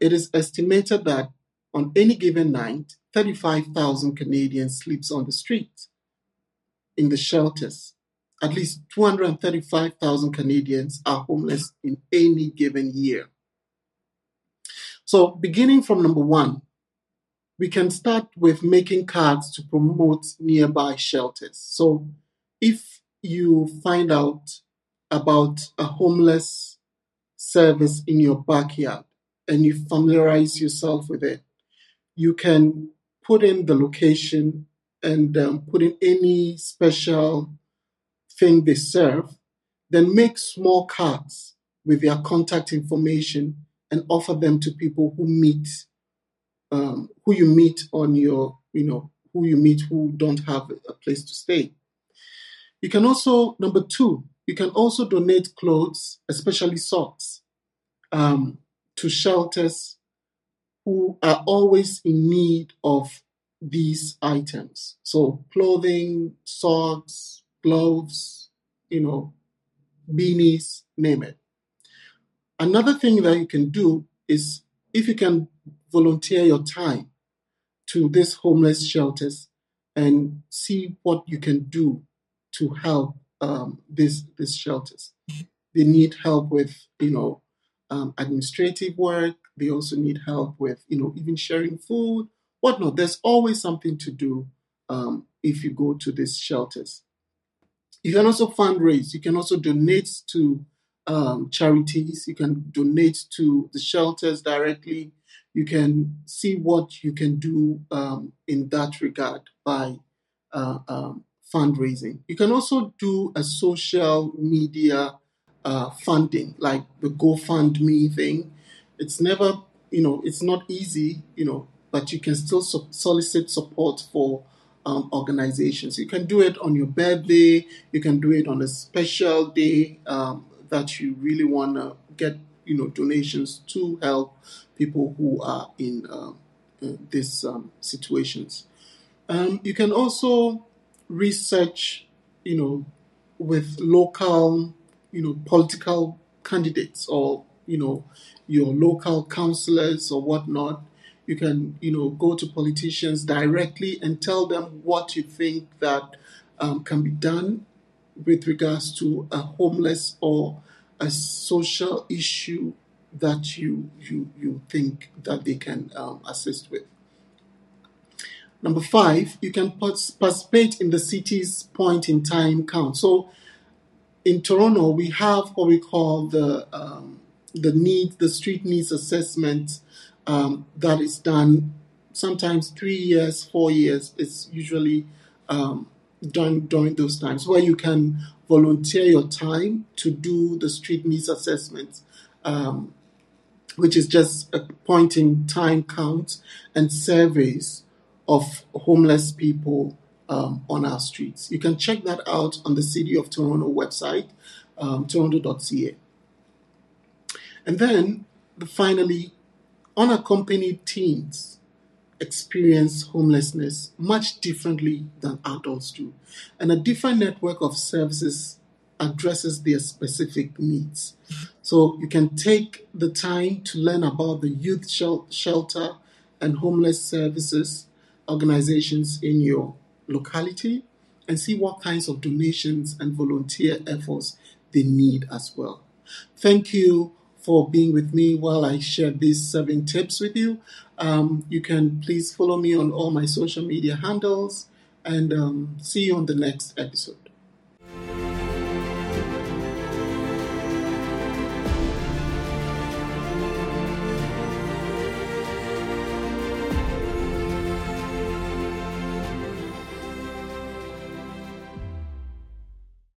it is estimated that on any given night, 35,000 Canadians sleeps on the streets in the shelters. At least 235,000 Canadians are homeless in any given year. So, beginning from number one, we can start with making cards to promote nearby shelters. So, if you find out about a homeless service in your backyard and you familiarize yourself with it, you can put in the location and um, put in any special thing they serve, then make small cards with their contact information and offer them to people who meet, um, who you meet on your, you know, who you meet who don't have a place to stay. You can also, number two, you can also donate clothes, especially socks, um, to shelters who are always in need of these items. So, clothing, socks, gloves, you know, beanies, name it. Another thing that you can do is if you can volunteer your time to these homeless shelters and see what you can do to help um, these these shelters. They need help with you know um, administrative work. They also need help with you know even sharing food, whatnot. There's always something to do um, if you go to these shelters. You can also fundraise. You can also donate to um, charities. You can donate to the shelters directly. You can see what you can do um, in that regard by uh, um, fundraising. You can also do a social media uh, funding, like the GoFundMe thing. It's never, you know, it's not easy, you know, but you can still so- solicit support for um, organizations. You can do it on your birthday. You can do it on a special day um, that you really want to get, you know, donations to help people who are in uh, uh, these um, situations. Um, you can also research, you know, with local, you know, political candidates or, you know, your local councillors or whatnot. You can, you know, go to politicians directly and tell them what you think that um, can be done with regards to a homeless or a social issue that you you you think that they can um, assist with. Number five, you can participate in the city's point in time count. So in Toronto, we have what we call the um, the need, the street needs assessment um, that is done sometimes three years, four years. It's usually um, done during those times where you can volunteer your time to do the street needs assessment, um, which is just a point in time count and surveys of homeless people um, on our streets. You can check that out on the City of Toronto website, um, toronto.ca. And then finally, unaccompanied teens experience homelessness much differently than adults do. And a different network of services addresses their specific needs. So you can take the time to learn about the youth shelter and homeless services organizations in your locality and see what kinds of donations and volunteer efforts they need as well. Thank you for being with me while I share these seven tips with you. Um, you can please follow me on all my social media handles and um, see you on the next episode.